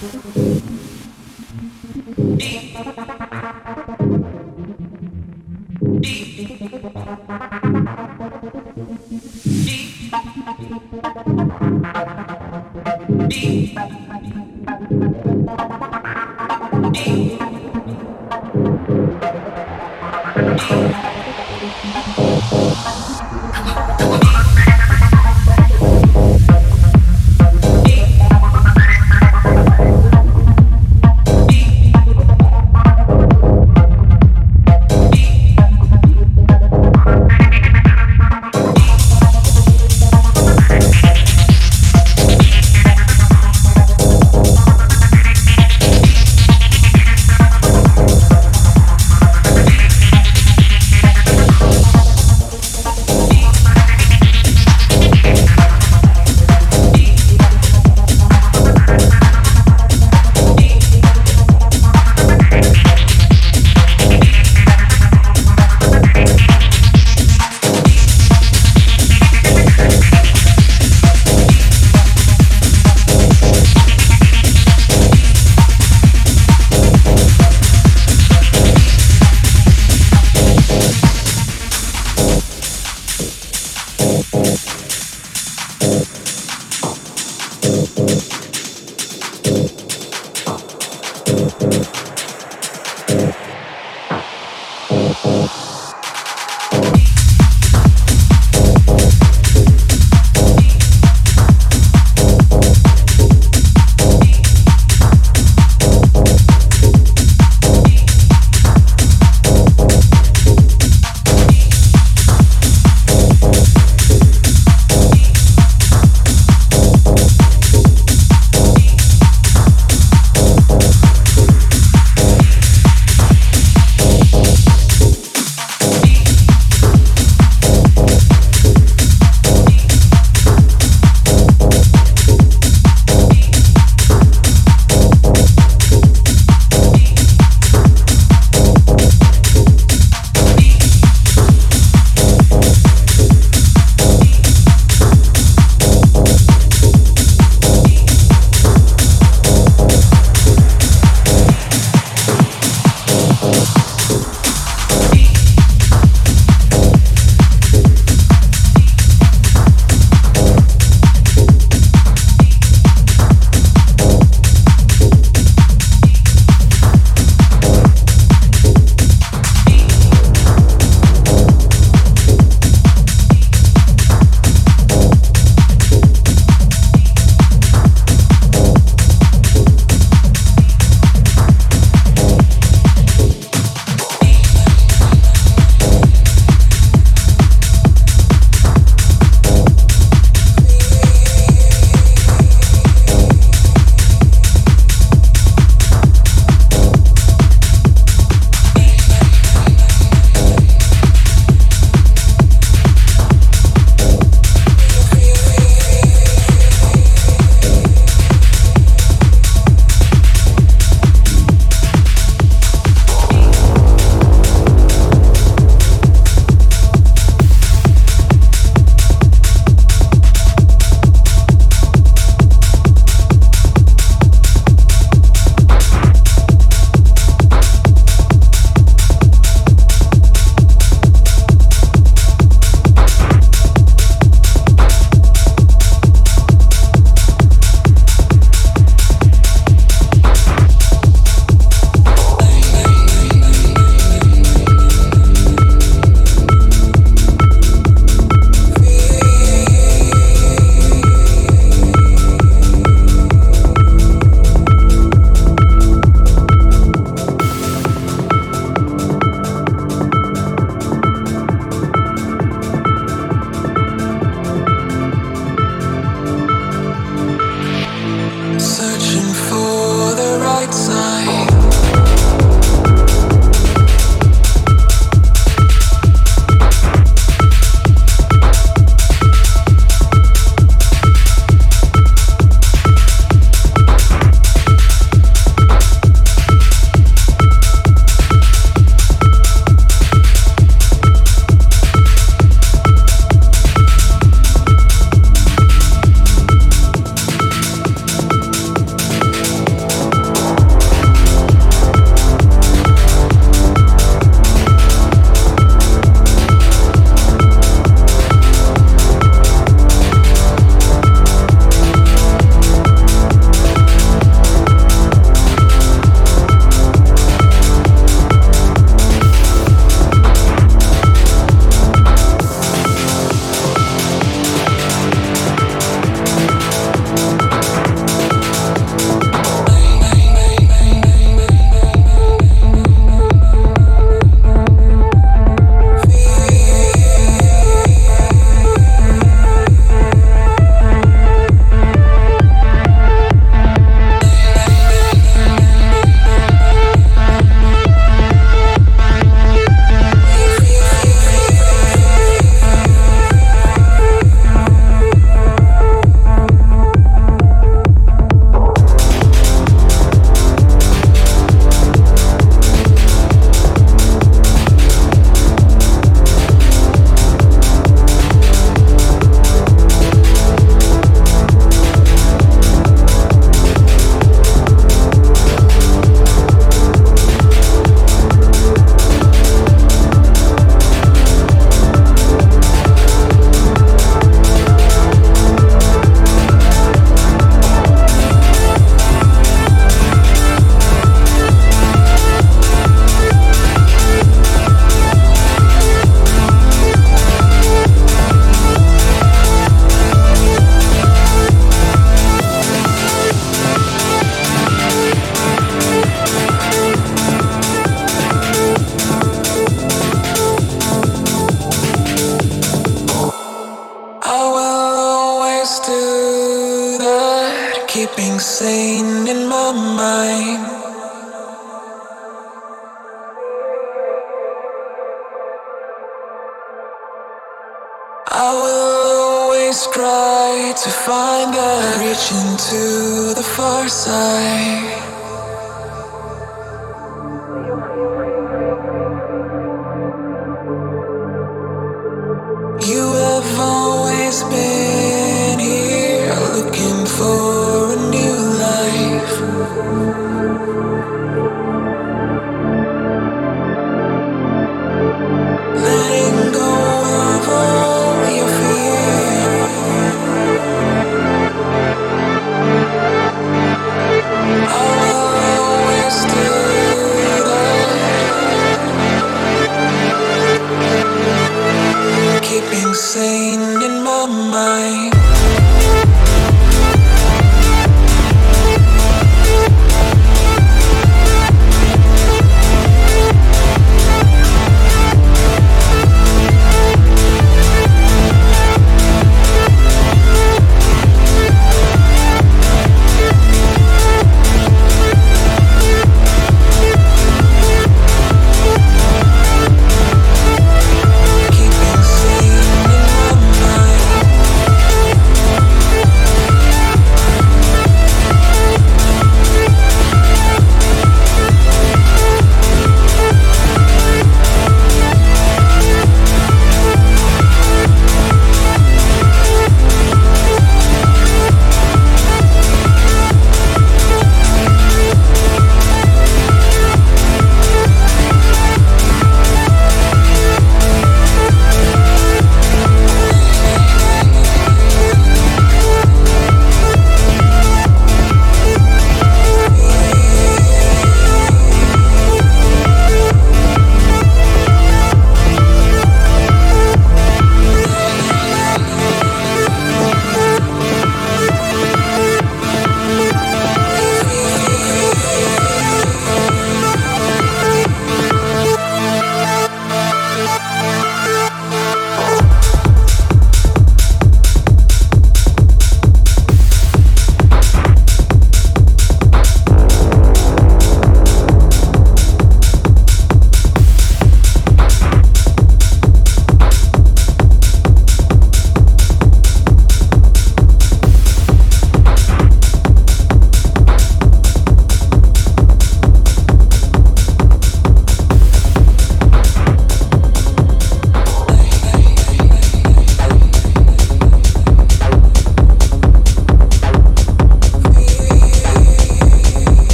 Deep. Deep.